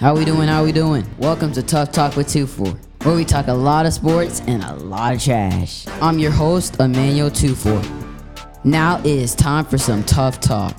How we doing? How we doing? Welcome to Tough Talk with 2-4, where we talk a lot of sports and a lot of trash. I'm your host, Emmanuel 2-4. Now it is time for some tough talk.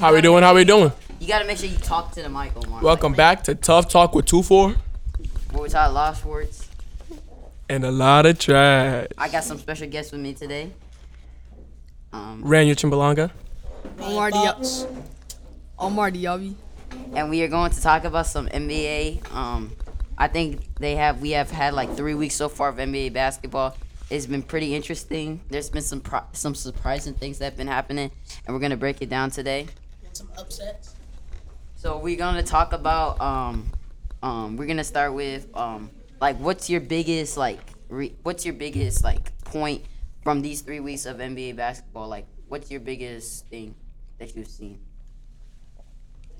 How we doing? How we doing? You gotta make sure you talk to the mic, Omar. Welcome back to Tough Talk with Two Four Where we talk a lot of sports. and a lot of trash. I got some special guests with me today. Um, Rania Chimbalanga. Omar Diaby. Omar Diaby. and we are going to talk about some NBA. Um, I think they have we have had like three weeks so far of NBA basketball. It's been pretty interesting. There's been some pro- some surprising things that have been happening, and we're gonna break it down today. Some upsets. So we're gonna talk about um, um, we're gonna start with um, like what's your biggest like re- what's your biggest like point from these three weeks of NBA basketball? Like, what's your biggest thing that you've seen?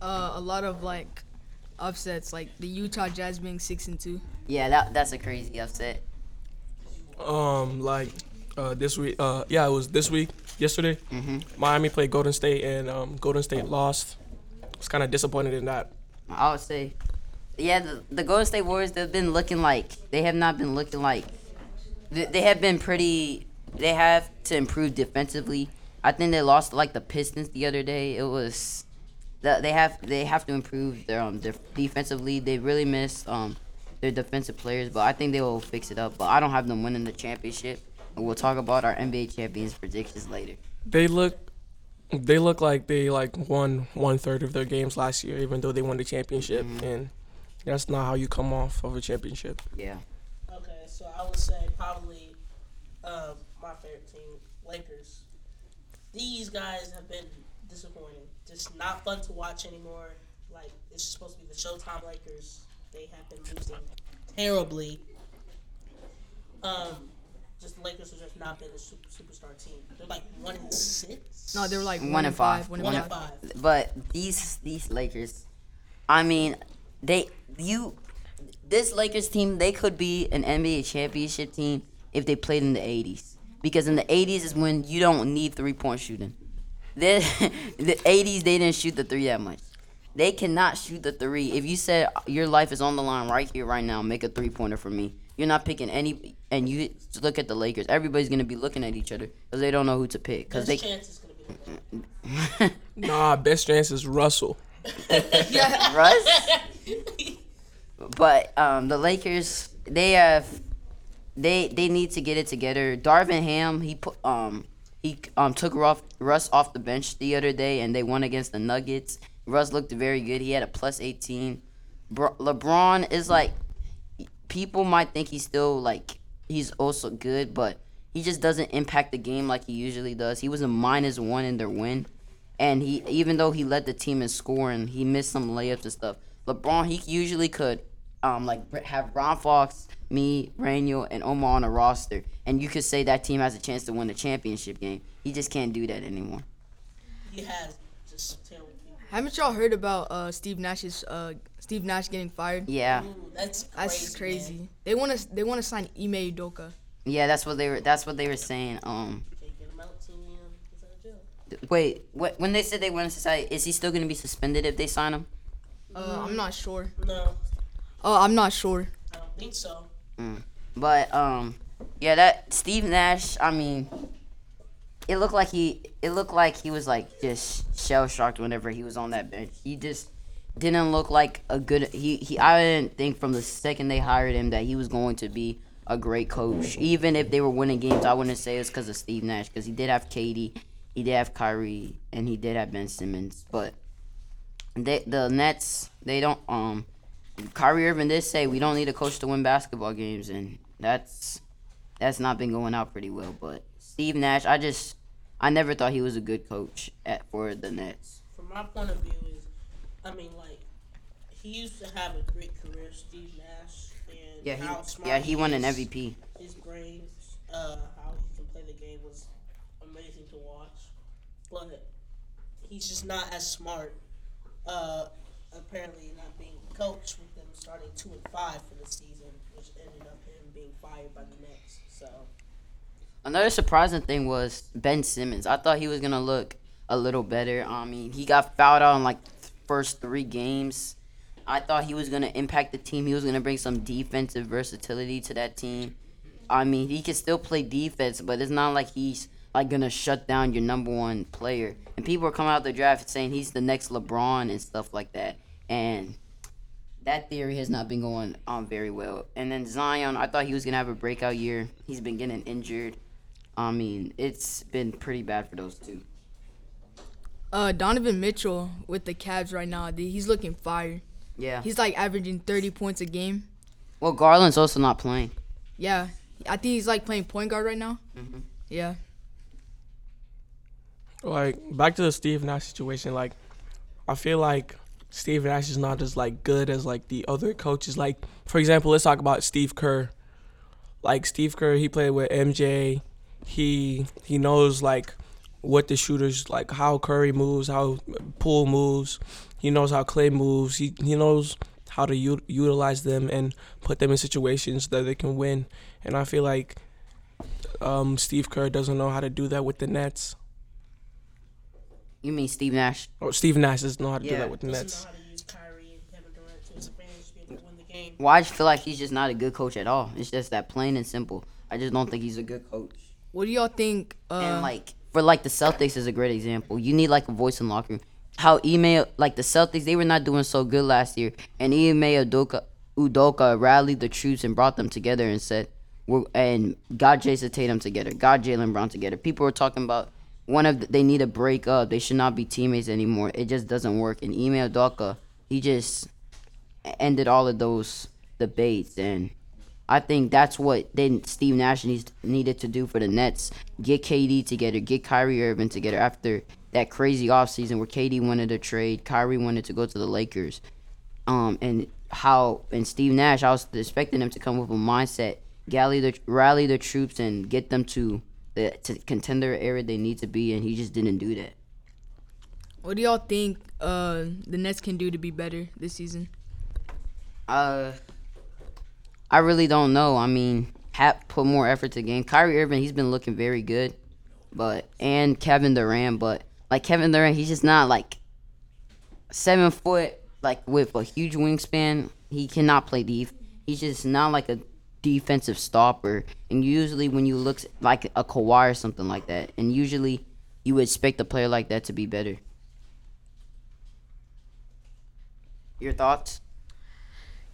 Uh, a lot of like upsets, like the Utah Jazz being six and two. Yeah, that that's a crazy upset. Um, like uh, this week. Uh, yeah, it was this week. Yesterday, Miami played Golden State and um, Golden State lost. I was kind of disappointed in that. I would say, yeah, the, the Golden State Warriors they've been looking like they have not been looking like they, they have been pretty. They have to improve defensively. I think they lost like the Pistons the other day. It was that they have they have to improve their um def- defensively. They really missed um their defensive players, but I think they will fix it up. But I don't have them winning the championship. And we'll talk about our NBA champions predictions later. They look. They look like they like won one third of their games last year, even though they won the championship, and that's not how you come off of a championship. Yeah. Okay, so I would say probably um, my favorite team, Lakers. These guys have been disappointing. Just not fun to watch anymore. Like it's supposed to be the Showtime Lakers. They have been losing terribly. Um, just the Lakers have just not been a super, superstar team. They're like one in six. No, they were like One one, and and five. five. One one and in five. five. But these these Lakers, I mean, they you this Lakers team they could be an NBA championship team if they played in the '80s because in the '80s is when you don't need three point shooting. The the '80s they didn't shoot the three that much. They cannot shoot the three. If you said your life is on the line right here, right now, make a three pointer for me. You're not picking any, and you look at the Lakers. Everybody's gonna be looking at each other because they don't know who to pick. Because Best they, chance is gonna be. the Nah, best chance is Russell. yeah, Russ. but um, the Lakers, they have, they they need to get it together. Darvin Ham, he put um he um took Ruff, Russ off the bench the other day, and they won against the Nuggets. Russ looked very good. He had a plus eighteen. Bro- LeBron is like, people might think he's still like he's also good, but he just doesn't impact the game like he usually does. He was a minus one in their win and he even though he led the team in scoring, he missed some layups and stuff. LeBron, he usually could um like have Ron Fox, me, Raniel, and Omar on a roster, and you could say that team has a chance to win the championship game. He just can't do that anymore. He has just terrible people. Haven't y'all heard about uh Steve Nash's uh Steve Nash getting fired? Yeah, Ooh, that's crazy. That's crazy. man. They want to they want to sign Ime Udoka. yeah, that's what they were. That's what they were saying. Um, Can't get him out till he um, gets out of jail. wait, what? When they said they wanted to sign, is he still gonna be suspended if they sign him? Uh, I'm not sure. No, Uh, I'm not sure. I don't think so. But um, yeah, that Steve Nash. I mean, it looked like he. It looked like he was like just shell shocked whenever he was on that bench. He just didn't look like a good. He he. I didn't think from the second they hired him that he was going to be a great coach. Even if they were winning games, I wouldn't say it's because of Steve Nash because he did have KD, he did have Kyrie, and he did have Ben Simmons. But they, the Nets, they don't. Um, Kyrie Irving did say we don't need a coach to win basketball games, and that's that's not been going out pretty well. But Steve Nash, I just I never thought he was a good coach at for the Nets. From my point of view, I mean, like he used to have a great career, Steve Nash, and Yeah, how smart he yeah he won an. MVP. His brains, uh, how he can play the game was amazing to watch. but he's just not as smart. Uh, apparently, not being coached with them starting two and five for the season, which ended up him being fired by the Nets. So Another surprising thing was Ben Simmons. I thought he was gonna look a little better. I mean, he got fouled out on like first three games. I thought he was gonna impact the team. He was gonna bring some defensive versatility to that team. I mean, he can still play defense, but it's not like he's like gonna shut down your number one player. And people are coming out the draft saying he's the next LeBron and stuff like that. And that theory has not been going on very well. And then Zion, I thought he was gonna have a breakout year. He's been getting injured. I mean, it's been pretty bad for those two. Uh, Donovan Mitchell with the Cavs right now, dude, he's looking fire. Yeah. He's like averaging 30 points a game. Well, Garland's also not playing. Yeah, I think he's like playing point guard right now. Mhm. Yeah. like back to the Steve Nash situation. Like, I feel like Steve Nash is not as like good as like the other coaches. Like, for example, let's talk about Steve Kerr. Like Steve Kerr, he played with MJ. He he knows like what the shooters like, how Curry moves, how Poole moves. He knows how Klay moves. He he knows how to u- utilize them and put them in situations that they can win. And I feel like um, Steve Kerr doesn't know how to do that with the Nets. You mean Steve Nash? Oh, Steve Nash doesn't know how to do that with the doesn't Nets. Why how to use Kyrie and Kevin Durant to his advantage to be able to win the game. Well, I just feel like he's just not a good coach at all. It's just that plain and simple. I just don't think he's a good coach. What do y'all think? Uh, and like for like the Celtics is a great example. You need like a voice in locker room. How email like the Celtics they were not doing so good last year, and Ime Udoka Udoka rallied the troops and brought them together and said, "We're and got Jayson Tatum together, got Jaylen Brown together." People were talking about one of the, they need to break up. They should not be teammates anymore. It just doesn't work. And Ime Udoka he just ended all of those debates and. I think that's what then Steve Nash needs needed to do for the Nets. Get KD together, get Kyrie Irving together after that crazy offseason where KD wanted to trade, Kyrie wanted to go to the Lakers. Um and how and Steve Nash, I was expecting him to come with a mindset, rally the rally the troops and get them to the to contender area they need to be and he just didn't do that. what do y'all think uh, the Nets can do to be better this season? Uh, I really don't know. I mean, have put more effort to game. Kyrie Irving, he's been looking very good, but and Kevin Durant, but like Kevin Durant, he's just not like seven foot, like with a huge wingspan. He cannot play deep. He's just not like a defensive stopper. And usually, when you look like a Kawhi or something like that, and usually you would expect a player like that to be better. Your thoughts?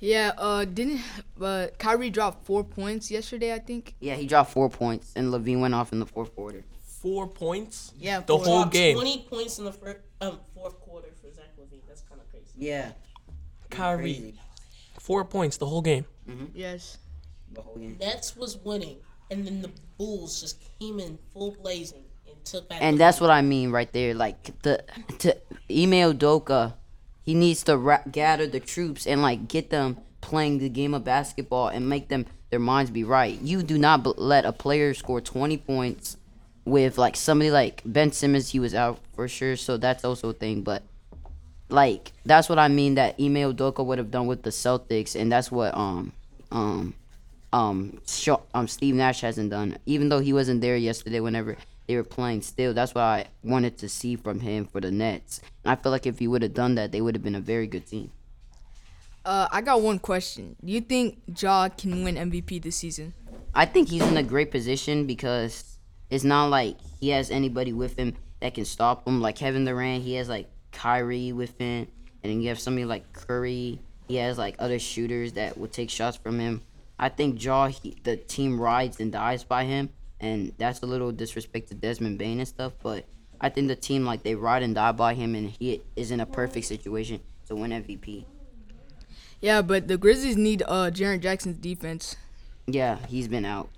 Yeah, uh, didn't uh, Kyrie drop four points yesterday? I think. Yeah, he dropped four points, and LaVine went off in the fourth quarter. Four points. Yeah, The four. whole Dropped game. Twenty points in the first, um, fourth quarter for Zach LaVine. That's kind of crazy. Yeah, Kyrie. Four points the whole game. Yes. The whole game. Nets was winning, and then the Bulls just came in full blazing and took back. And the that's lead. what I mean right there. Like the to Ime Udoka, he needs to ra- gather the troops and like get them playing the game of basketball and make them their minds be right. You do not b- let a player score twenty points with like somebody like Ben Simmons. He was out for sure, so that's also a thing. But like that's what I mean that Ime Udoka would have done with the Celtics, and that's what um um um um Steve Nash hasn't done. Even though he wasn't there yesterday, whenever they were playing, still that's what I wanted to see from him for the Nets. And I feel like if he would have done that, they would have been a very good team. Uh, I got one question. Do you think Ja can win MVP this season? I think he's in a great position because it's not like he has anybody with him that can stop him. Like Kevin Durant, he has like Kyrie with him, and then you have somebody like Curry. He has like other shooters that will take shots from him. I think Ja, he, the team rides and dies by him, and that's a little disrespect to Desmond Bane and stuff. But I think the team like they ride and die by him, and he is in a perfect situation to win MVP. Yeah, but the Grizzlies need uh Jaren Jackson's defense. Yeah, he's been out.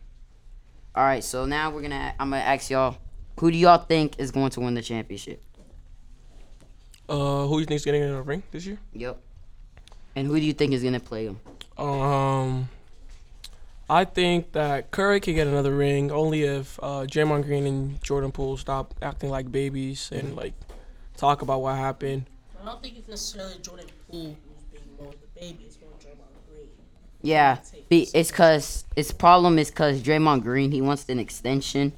All right, so now we're gonna. I'm gonna ask y'all, who do y'all think is going to win the championship? Uh, who do you think's getting in the ring this year? Yep. And who do you think is gonna play him? Um, I think that Curry could get another ring only if uh, Draymond Green and Jordan Poole stop acting like babies and like talk about what happened. I don't think it's necessarily Jordan Poole who's being more of the baby. It's more Draymond Green. Yeah, be, it's cause its problem is cause Draymond Green he wants an extension,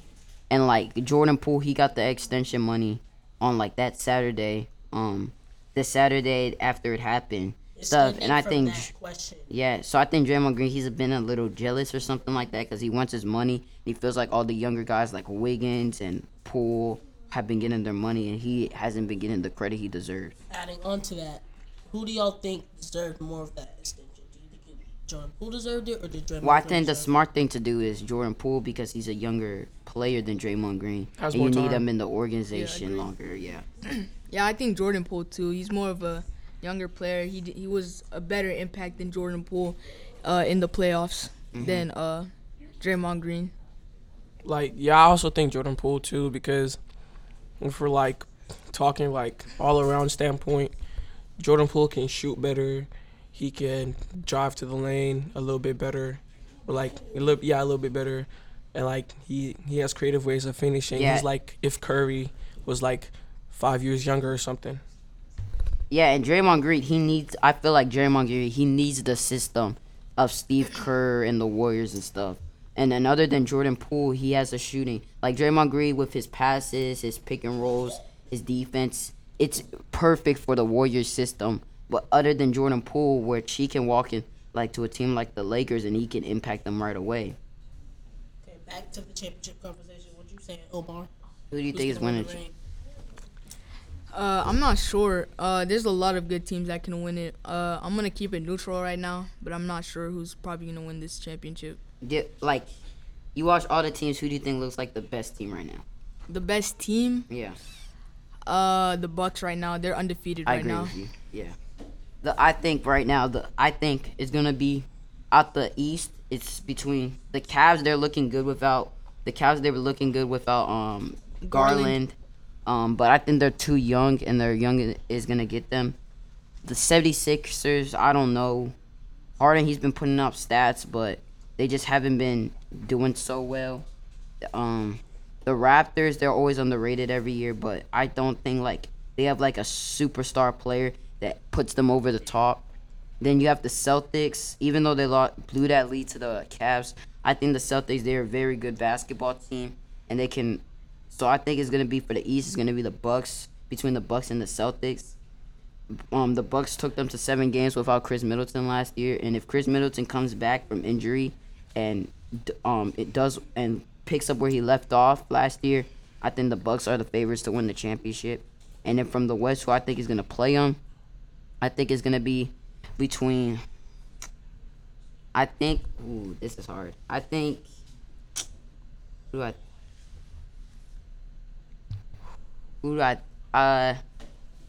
and like Jordan Poole he got the extension money on like that Saturday, um, the Saturday after it happened It's stuff, and I think question. yeah, so I think Draymond Green he's been a little jealous or something like that because he wants his money. He feels like all the younger guys like Wiggins and Poole have been getting their money, and he hasn't been getting the credit he deserves. Adding on to that, who do y'all think deserved more of that extension? Do you think Jordan Poole deserved it, or did Draymond? Well, I think the deserve it? smart thing to do is Jordan Poole because he's a younger player than Draymond Green, and you more need him in the organization agree. longer. Yeah. Yeah, I think Jordan Poole too. He's more of a younger player. He d- he was a better impact than Jordan Poole uh, in the playoffs than uh, Draymond Green. Like, yeah, I also think Jordan Poole too because if we're like talking like all around standpoint, Jordan Poole can shoot better. He can drive to the lane a little bit better, or like a little yeah a little bit better, and like he he has creative ways of finishing. Yeah. He's like if Curry was like five years younger or something. Yeah, and Draymond Green, he needs. I feel like Draymond Green, he needs the system of Steve Kerr and the Warriors and stuff. And then other than Jordan Poole, he has a shooting like Draymond Green with his passes, his pick and rolls, his defense. It's perfect for the Warriors system. But other than Jordan Poole, where he can walk in like to a team like the Lakers and he can impact them right away. Okay, back to the championship conversation. What you saying, Omar? Who do you Who's think is winning? Uh, I'm not sure. Uh, there's a lot of good teams that can win it. Uh, I'm gonna keep it neutral right now, but I'm not sure who's probably gonna win this championship. Yeah, like you watch all the teams. Who do you think looks like the best team right now? The best team, Yeah. uh, the Bucks right now. They're undefeated I right agree now. with you. Yeah. The I think right now the I think it's gonna be out the East. It's between the Cavs. They're looking good without the Cavs. They were looking good without um Garland. Garland. Um, but I think they're too young, and their young is gonna get them. The 76ers, I don't know. Harden, he's been putting up stats, but they just haven't been doing so well. Um, the Raptors, they're always underrated every year, but I don't think like they have like a superstar player that puts them over the top. Then you have the Celtics, even though they lost, blew that lead to the Cavs. I think the Celtics they're a very good basketball team, and they can. So I think it's gonna be for the East. It's gonna be the Bucks between the Bucks and the Celtics. Um, the Bucks took them to seven games without Khris Middleton last year, and if Khris Middleton comes back from injury, and um, it does and picks up where he left off last year, I think the Bucks are the favorites to win the championship. And then from the West, who I think is gonna play them, I think it's gonna be between. I think. Ooh, this is hard. I think. Who do I? Who I? Uh,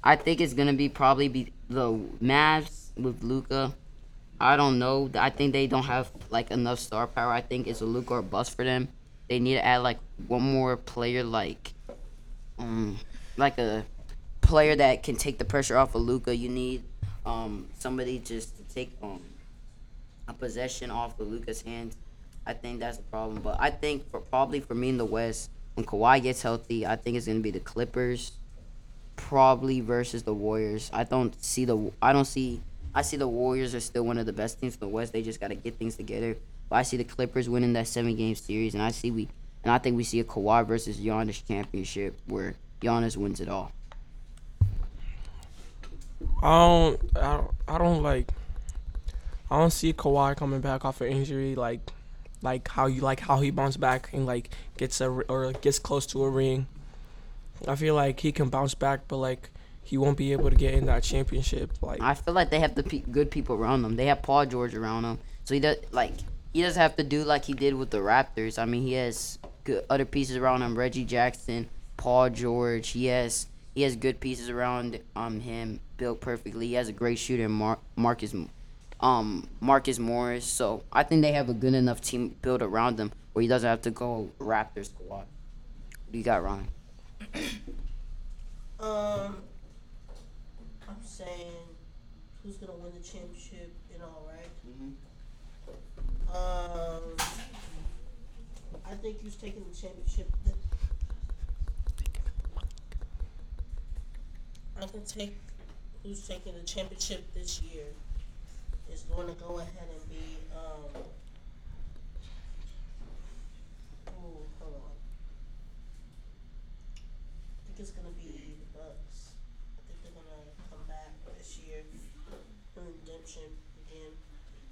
I think it's gonna be probably be the Mavs with Luka. I don't know. I think they don't have like enough star power. I think it's a Luka or bust for them. They need to add like one more player, like, um, like a player that can take the pressure off of Luka. You need um somebody just to take um a possession off of Luka's hands. I think that's the problem. But I think for probably for me in the West, when Kawhi gets healthy, I think it's gonna be the Clippers, probably versus the Warriors. I don't see the I don't see I see the Warriors are still one of the best teams in the West. They just gotta get things together. But I see the Clippers winning that seven game series, and I see we and I think we see a Kawhi versus Giannis championship where Giannis wins it all. I don't, I don't, I don't like. I don't see Kawhi coming back off an injury like, like how you like how he bounced back and like gets a or gets close to a ring. I feel like he can bounce back, but like he won't be able to get in that championship. Like I feel like they have the pe- good people around them. They have Paul George around them, so he does like he doesn't have to do like he did with the Raptors. I mean, he has good other pieces around him. Reggie Jackson, Paul George. He has he has good pieces around um him, built perfectly. He has a great shooter, Mar- Marcus, um Marcus Morris. So I think they have a good enough team built around them where he doesn't have to go Raptors squad. What do you got, Ryan? Um, I'm saying who's gonna win the championship and all right? Um, I think who's taking the championship. th- I can take who's taking the championship this year is going to go ahead and be. Um, ooh, hold on. I think it's going to be the Bucks. I think they're going to come back this year. in Redemption again.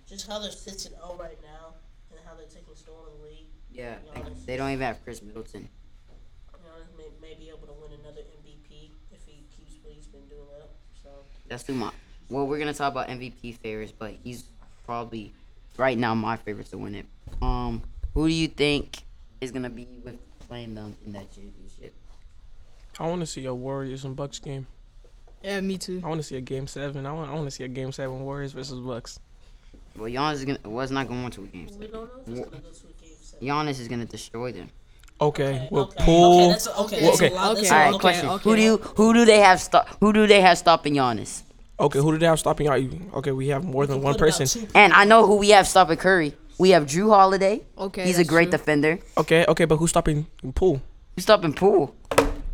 Just how they're sitting out right now and how they're taking stolen in the league. Yeah, they, they don't even have Khris Middleton. Giannis may, may be able to win another MVP if he keeps what he's been doing up. So That's too much. Well, we're gonna talk about MVP favorites, but he's probably right now my favorite to win it. Um, who do you think is gonna be with playing them in that championship? I want to see a Warriors and Bucks game. Yeah, me too. I want to see a game seven. I want. I want to see a game seven Warriors versus Bucks. Well, Giannis is gonna was not going to a game. we seven. don't know if it's gonna go to a game seven. Giannis is gonna destroy them. Okay, we'll okay. pull. Okay, that's okay. Okay. That's Okay. a lot. That's Okay. All a question: okay. Who do you who do they have stop? Who do they have stopping Giannis? Okay, who did they have stopping out? Okay, we have more than one person. And I know who we have stopping Curry. We have Jrue Holiday. Okay, he's a that's great true. defender. Okay, okay, but who's stopping Poole? Who's stopping Poole?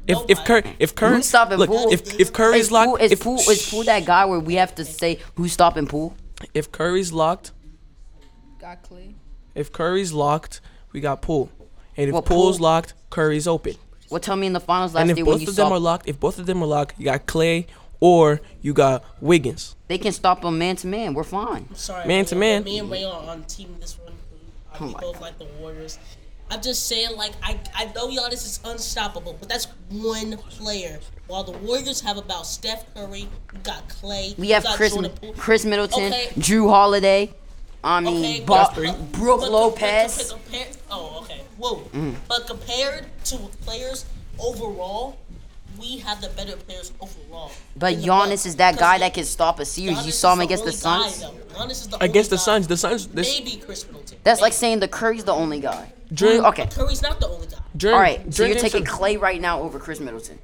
If if Curry if Curry Who's stopping look, Poole? if if Curry's Is Poole, locked is if Poole, is Poole that guy where we have to say who's stopping Poole? if Curry's locked Got Klay. if Curry's locked we got Poole, and if Well, Poole's Poole- locked Curry's open. Well, tell me in the finals last And if year when both you of them saw are locked, if both of them are locked, you got Klay or you got Wiggins. they can stop him man to man. We're fine. Sorry, Man Ray, to man. Me and Ray are on team this one. I Oh we my both like the Warriors. I'm just saying, like I, I know Giannis is unstoppable, but that's one player. While the Warriors have about Steph Curry, you got Klay, We have Chris Poole. Khris Middleton, Okay. Jrue Holiday. I mean, Okay, Bo- but- three. Brooke but- Lopez. But, compare, oh, okay. Whoa. Mm. But compared to players overall, we have the better players overall. But in Giannis is that guy Because that can stop a series. Giannis You saw him against the only guy, Suns. though. Giannis is the Against the. Suns, the Suns this Maybe Khris Middleton. That's like saying the Curry's the only guy. During- okay. Curry's not the only guy. during, All right. So during you're taking seven- Klay right now over Khris Middleton.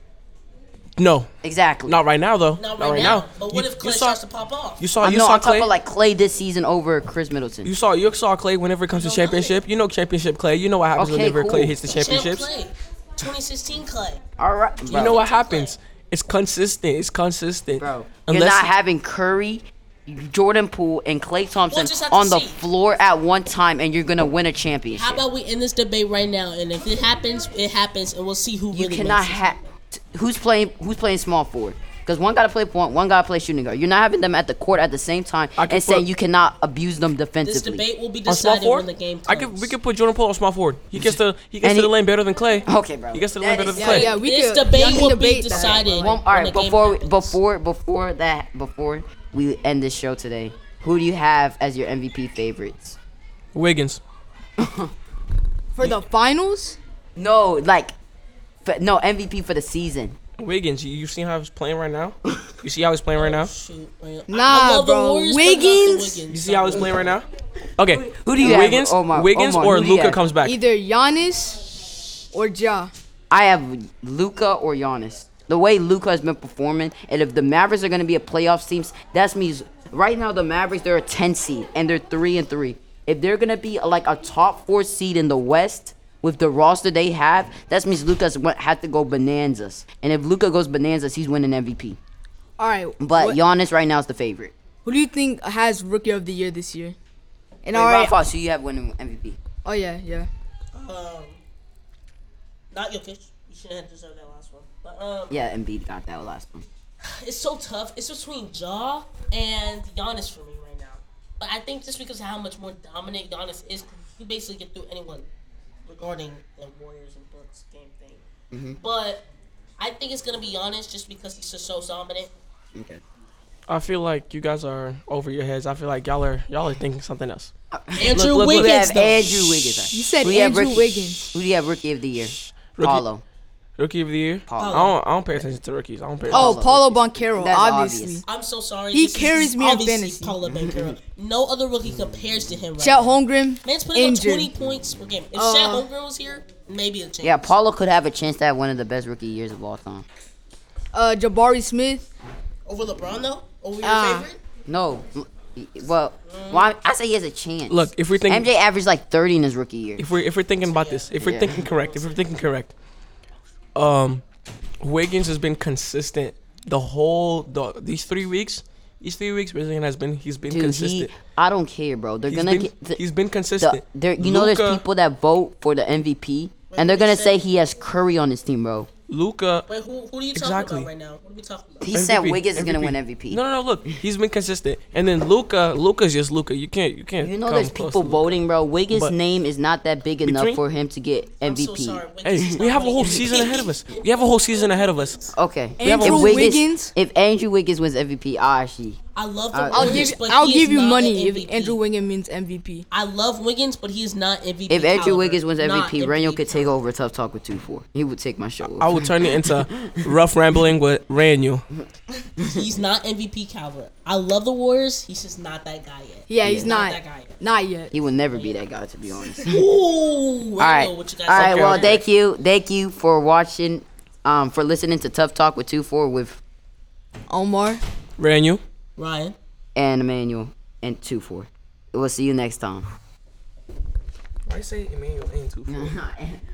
No, Exactly. not right now though. Not right, now. But what You- if Klay you saw, starts to pop off? You saw I'm, you no, saw I'm Klay. about like Klay this season over Khris Middleton. you saw you saw Klay whenever it comes to No, championship. You know championship Klay. You know what happens Okay, whenever Klay hits the Champ championships. Klay. 2016 Klay. All right, You know what happens? It's consistent. It's consistent. bro? Unless you're not having Curry, Jordan Poole, and Klay Thompson just have to on the see. floor at one time, and you're gonna win a championship. How about we end this debate right now? And if it happens, it happens, and we'll see who you really cannot have who's playing who's playing small forward. Because one got to play point, one got to play shooting guard. You're not having them at the court at the same time and saying you cannot abuse them defensively. This debate will be on small decided forward, when the game comes. I could we could put Jordan Poole on small forward. He gets to he gets And to the lane better than Klay. Okay, bro. He gets to the That lane better is- than Yeah, Klay. yeah, we this could. y'all debate will be debate that. decided. One, all when the before happens. before before that before we end this show today, who do you have as your MVP favorites? Wiggins. For the finals, No, like, f- no MVP for the season. Wiggins. You, you see how he's playing right now? You see how he's playing right now? Shoot, man. Nah, I love the bro. Warriors, but not the Wiggins? You see how he's playing right now? Okay. Who do you have? Wiggins, oh Omar, oh Wiggins Omar, or who do you Luka have? comes back? either Giannis or Ja. I have Luka or Giannis. The way Luka has been performing, and if the Mavericks are going to be a playoff team, that means right now the Mavericks they're a 10 seed and they're three and three. If they're going to be like a top four seed in the West with the roster they have, that means Luka's wa- had to go bonanzas. And if Luka goes bonanzas, he's winning MVP. All right, But what- Giannis right now is the favorite. who do you think has Rookie of the Year this year? And Wait, all right, Rafa, so you have winning MVP. oh yeah, yeah. Um, not Jokic. You shouldn't have deserved that last one. But um, Yeah, Embiid got that last one. it's so tough. It's between Ja and Giannis for me right now. But I think just because of how much more dominant Giannis is, he basically get through anyone regarding the Warriors and Bucks game thing. Mm-hmm. But I think it's gonna be Giannis just because he's just so dominant. Okay. I feel like you guys are over your heads. I feel like y'all are y'all are thinking something else. Andrew look, look, We Wiggins, have though. Andrew Wiggins. You said Who do have Andrew rookie- Wiggins. Who do you have rookie of the year? Rookie- Paolo. Rookie of the year. Paolo. I don't I don't pay attention to rookies. I don't pay. Oh, attention. Paolo Banchero, That's obviously. obvious. I'm so sorry. He This is- carries is me in obviously fantasy. Paolo Banchero. No other rookie compares to him right Chet now. Holmgren, Man's putting injured. up 20 points per game. If Uh, Chet Holmgren was here, maybe a chance. Yeah, Paolo could have a chance to have one of the best rookie years of all time. uh, Jabari Smith. Over LeBron though? Over your Ah. favorite? No, Well, well, I, I say he has a chance. Look, if we're thinking, MJ averaged like 30 in his rookie year. if we're if we're thinking about this, if we're Yeah. thinking correct, if we're thinking correct, um, Wiggins has been consistent the whole the these three weeks. These three weeks, Brazilian has been he's been Dude, consistent. he, I don't care, bro. They're He's gonna been, get. The, he's been consistent. there, you know, there's people that vote for the MVP, and they're gonna say he has Curry on his team, bro. Luka. Wait, who, who are you talking Exactly. about right now? What are we talking about? He said MVP, Wiggins is gonna win MVP. No, no, no. Look, he's been consistent, and then Luka. Luka's just Luka. You can't, you can't. You know, come there's close people voting, bro. Wiggins' But- name is not that big enough Between- for him to get I'm so MVP. sorry. Hey, we have a whole winning season ahead of us. We have a whole season ahead of us. Okay. Andrew if Wiggins, Wiggins? if Andrew Wiggins wins MVP, I actually. I love the I'll I'll Wiggins, give but I'll he give is you not money an if Andrew Wiggins means MVP. I love Wiggins, but he's is not MVP. If Andrew caliber. Wiggins wins MVP, Raniel could take over Tough Talk with two four. He would take my show. I would turn it into rough rambling with Ranu. He's not MVP caliber. I love the Warriors. He's just not that guy yet. Yeah, he's not not. that guy yet. Not yet. he will never be that guy, to be honest. Ooh, All right. All What you guys right. Well, okay. thank you, thank you for watching, um, for listening to Tough Talk with two four with Omar. Ranu. Ryan. and Emmanuel and two four. We'll see you next time. Why say Emmanuel ain't too?